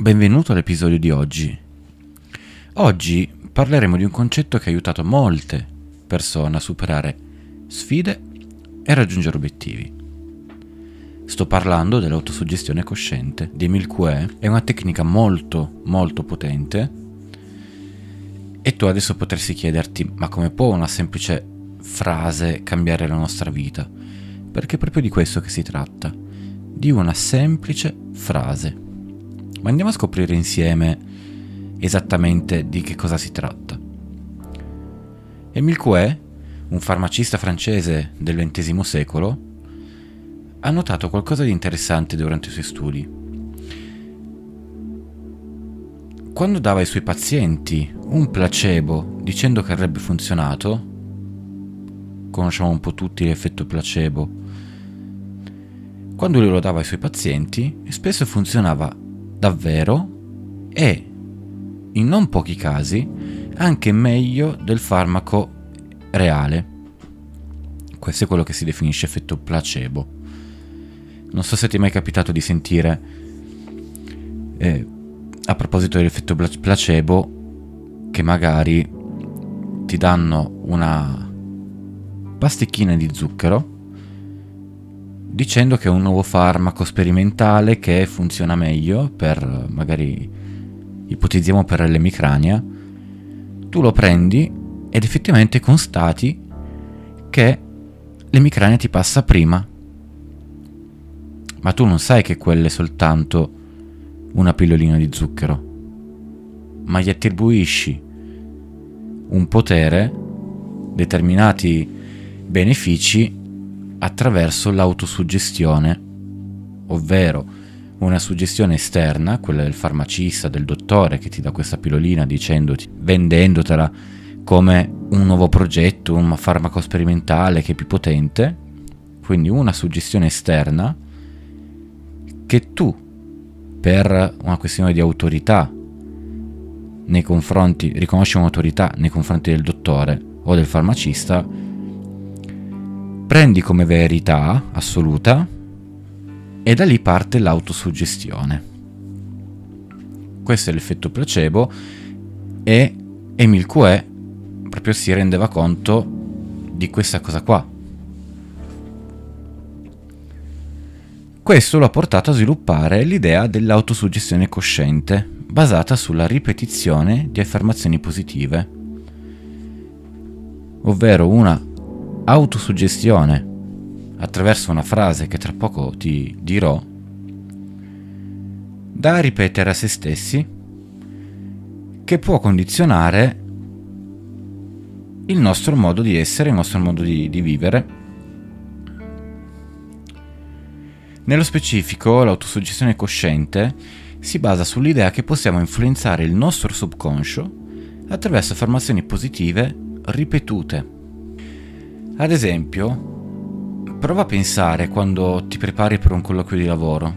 Benvenuto all'episodio di oggi. Oggi parleremo di un concetto che ha aiutato molte persone a superare sfide e raggiungere obiettivi. Sto parlando dell'autosuggestione cosciente di Emil Coué, è una tecnica molto molto potente e tu adesso potresti chiederti ma come può una semplice frase cambiare la nostra vita? Perché è proprio di questo che si tratta, di una semplice frase. Ma andiamo a scoprire insieme esattamente di che cosa si tratta. Emile Coué, un farmacista francese del XX secolo, ha notato qualcosa di interessante durante i suoi studi. Quando dava ai suoi pazienti un placebo dicendo che avrebbe funzionato, conosciamo un po' tutti l'effetto placebo, quando lui lo dava ai suoi pazienti, spesso funzionava davvero e, in non pochi casi, anche meglio del farmaco reale. Questo è quello che si definisce effetto placebo. Non so se ti è mai capitato di sentire, eh, a proposito dell'effetto placebo, che magari ti danno una pasticchina di zucchero dicendo che è un nuovo farmaco sperimentale che funziona meglio per magari ipotizziamo per l'emicrania. Tu lo prendi ed effettivamente constati che l'emicrania ti passa prima. Ma tu non sai che quella è soltanto una pillolina di zucchero ma gli attribuisci un potere determinati benefici attraverso l'autosuggestione, ovvero una suggestione esterna, quella del farmacista, del dottore che ti dà questa pillolina dicendoti, vendendotela come un nuovo progetto, un farmaco sperimentale che è più potente, quindi una suggestione esterna che tu, per una questione di autorità nei confronti, riconosci un'autorità nei confronti del dottore o del farmacista, prendi come verità assoluta e da lì parte l'autosuggestione. Questo è l'effetto placebo e Emile Coué proprio si rendeva conto di questa cosa qua. Questo lo ha portato a sviluppare l'idea dell'autosuggestione cosciente, basata sulla ripetizione di affermazioni positive, ovvero una autosuggestione attraverso una frase che tra poco ti dirò, da ripetere a se stessi, che può condizionare il nostro modo di essere, il nostro modo di, di vivere. Nello specifico, l'autosuggestione cosciente si basa sull'idea che possiamo influenzare il nostro subconscio attraverso affermazioni positive ripetute ad esempio, prova a pensare quando ti prepari per un colloquio di lavoro.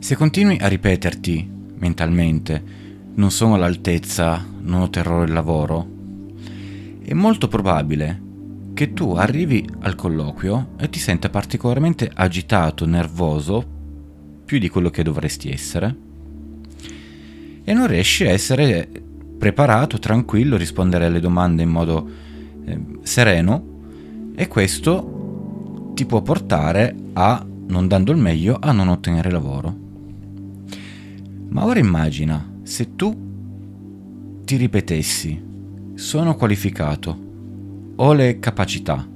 Se continui a ripeterti mentalmente non sono all'altezza, non otterrò il lavoro, è molto probabile che tu arrivi al colloquio e ti senta particolarmente agitato, nervoso, più di quello che dovresti essere, e non riesci a essere preparato, tranquillo, rispondere alle domande in modo eh, sereno e questo ti può portare a, non dando il meglio, a non ottenere lavoro. Ma ora immagina se tu ti ripetessi, sono qualificato, ho le capacità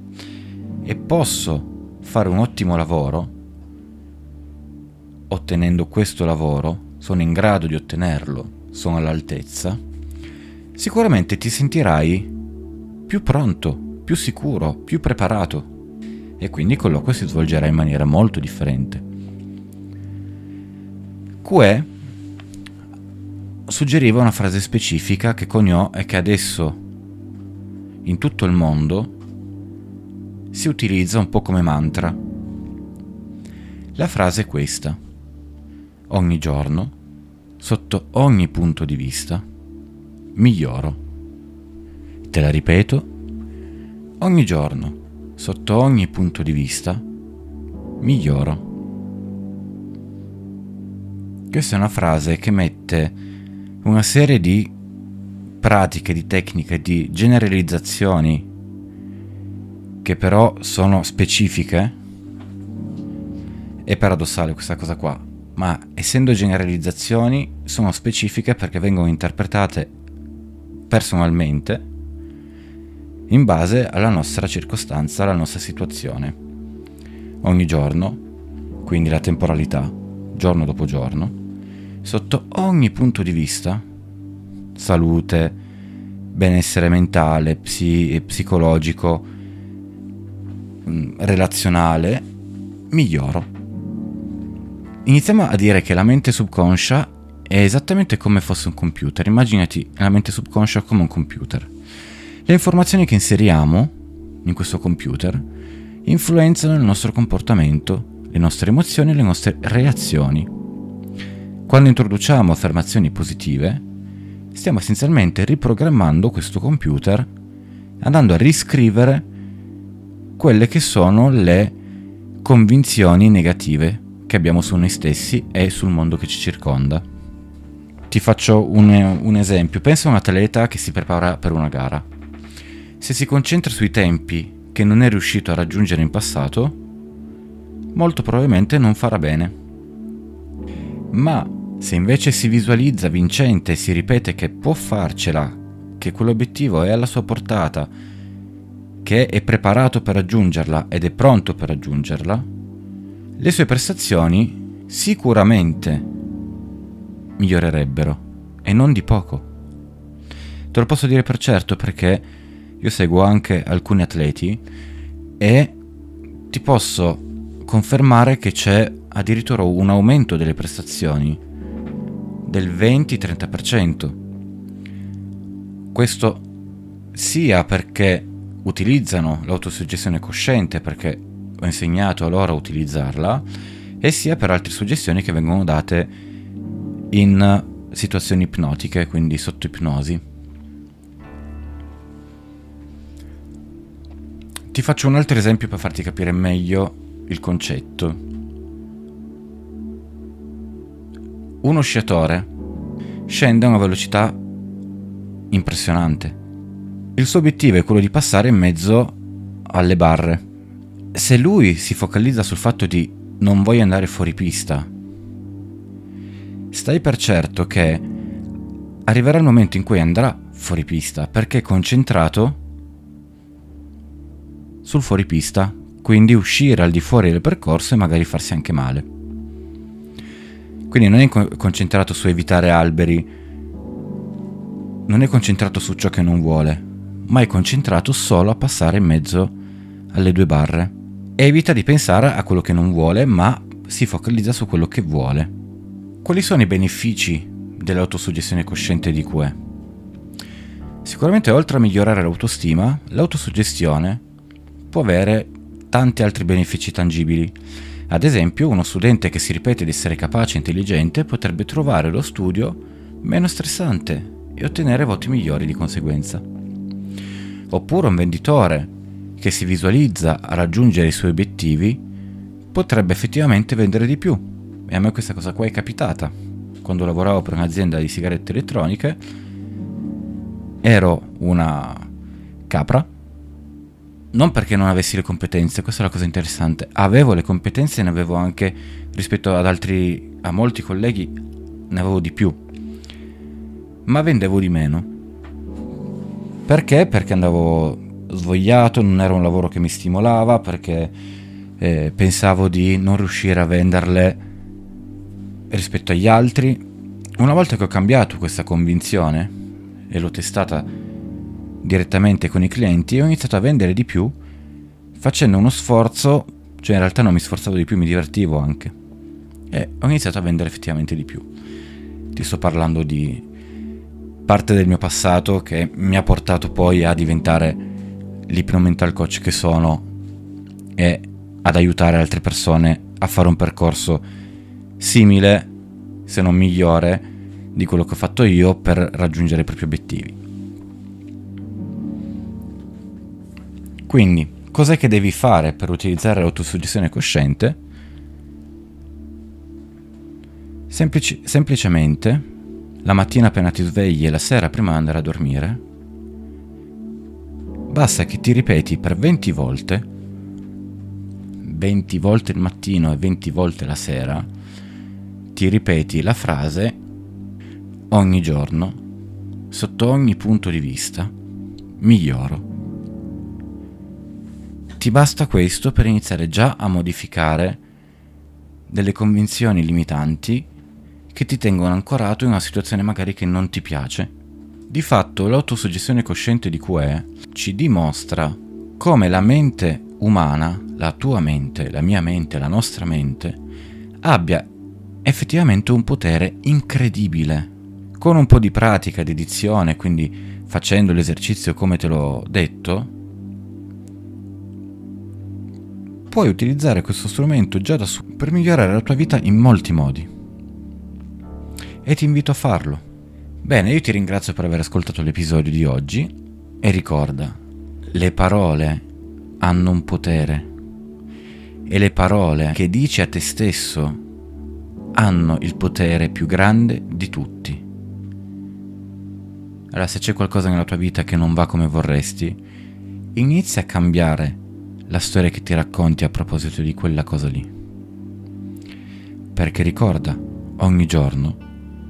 e posso fare un ottimo lavoro, ottenendo questo lavoro, sono in grado di ottenerlo, sono all'altezza, sicuramente ti sentirai più pronto, più sicuro, più preparato e quindi il colloquio si svolgerà in maniera molto differente. QE suggeriva una frase specifica che coniò e che adesso in tutto il mondo si utilizza un po' come mantra. La frase è questa. Ogni giorno, sotto ogni punto di vista, miglioro. Te la ripeto, ogni giorno, sotto ogni punto di vista, miglioro. Questa è una frase che mette una serie di pratiche, di tecniche, di generalizzazioni che però sono specifiche. È paradossale questa cosa qua, ma essendo generalizzazioni sono specifiche perché vengono interpretate personalmente in base alla nostra circostanza, alla nostra situazione. Ogni giorno, quindi la temporalità, giorno dopo giorno, sotto ogni punto di vista, salute, benessere mentale, psi- psicologico, mm, relazionale, miglioro. Iniziamo a dire che la mente subconscia è esattamente come fosse un computer. Immaginati la mente subconscia come un computer. Le informazioni che inseriamo in questo computer influenzano il nostro comportamento, le nostre emozioni e le nostre reazioni. Quando introduciamo affermazioni positive, stiamo essenzialmente riprogrammando questo computer andando a riscrivere quelle che sono le convinzioni negative che abbiamo su noi stessi e sul mondo che ci circonda. Ti faccio un, un esempio. Pensa a un atleta che si prepara per una gara. Se si concentra sui tempi che non è riuscito a raggiungere in passato, molto probabilmente non farà bene. Ma se invece si visualizza vincente e si ripete che può farcela, che quell'obiettivo è alla sua portata, che è preparato per raggiungerla ed è pronto per raggiungerla, le sue prestazioni sicuramente migliorerebbero e non di poco. Te lo posso dire per certo perché io seguo anche alcuni atleti e ti posso confermare che c'è addirittura un aumento delle prestazioni del 20-30%. Questo sia perché utilizzano l'autosuggestione cosciente, perché ho insegnato a loro a utilizzarla, e sia per altre suggestioni che vengono date in situazioni ipnotiche, quindi sotto ipnosi. Ti faccio un altro esempio per farti capire meglio il concetto. Uno sciatore scende a una velocità impressionante. Il suo obiettivo è quello di passare in mezzo alle barre se lui si focalizza sul fatto di non voglio andare fuori pista, stai per certo che arriverà il momento in cui andrà fuori pista perché è concentrato sul fuoripista, quindi uscire al di fuori del percorso e magari farsi anche male. Quindi non è concentrato su evitare alberi, non è concentrato su ciò che non vuole, ma è concentrato solo a passare in mezzo alle due barre. Evita di pensare a quello che non vuole, ma si focalizza su quello che vuole. Quali sono i benefici dell'autosuggestione cosciente di QE? Sicuramente oltre a migliorare l'autostima, l'autosuggestione può avere tanti altri benefici tangibili. Ad esempio, uno studente che si ripete di essere capace e intelligente potrebbe trovare lo studio meno stressante e ottenere voti migliori di conseguenza. Oppure un venditore che si visualizza a raggiungere i suoi obiettivi potrebbe effettivamente vendere di più. E a me questa cosa qua è capitata. Quando lavoravo per un'azienda di sigarette elettroniche ero una capra, non perché non avessi le competenze, questa è la cosa interessante, avevo le competenze e ne avevo anche rispetto ad altri, a molti colleghi, ne avevo di più, ma vendevo di meno. Perché? Perché andavo svogliato, non era un lavoro che mi stimolava perché eh, pensavo di non riuscire a venderle rispetto agli altri. Una volta che ho cambiato questa convinzione e l'ho testata direttamente con i clienti, ho iniziato a vendere di più facendo uno sforzo, cioè in realtà non mi sforzavo di più, mi divertivo anche. E ho iniziato a vendere effettivamente di più. Ti sto parlando di parte del mio passato che mi ha portato poi a diventare l'ipnomental coach che sono e ad aiutare altre persone a fare un percorso simile, se non migliore, di quello che ho fatto io per raggiungere i propri obiettivi. Quindi, cos'è che devi fare per utilizzare l'autosuggestione cosciente? Semplici- semplicemente, la mattina appena ti svegli e la sera prima di andare a dormire, basta che ti ripeti per 20 volte, 20 volte il mattino e 20 volte la sera, ti ripeti la frase ogni giorno, sotto ogni punto di vista, miglioro. Ti basta questo per iniziare già a modificare delle convinzioni limitanti che ti tengono ancorato in una situazione magari che non ti piace. Di fatto l'autosuggestione cosciente di QE ci dimostra come la mente umana, la tua mente, la mia mente, la nostra mente, abbia effettivamente un potere incredibile. Con un po' di pratica, di edizione, quindi facendo l'esercizio come te l'ho detto, puoi utilizzare questo strumento già da su per migliorare la tua vita in molti modi. E ti invito a farlo. Bene, io ti ringrazio per aver ascoltato l'episodio di oggi e ricorda, le parole hanno un potere e le parole che dici a te stesso hanno il potere più grande di tutti. Allora se c'è qualcosa nella tua vita che non va come vorresti, inizia a cambiare la storia che ti racconti a proposito di quella cosa lì. Perché ricorda, ogni giorno,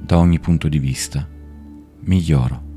da ogni punto di vista, miglioro.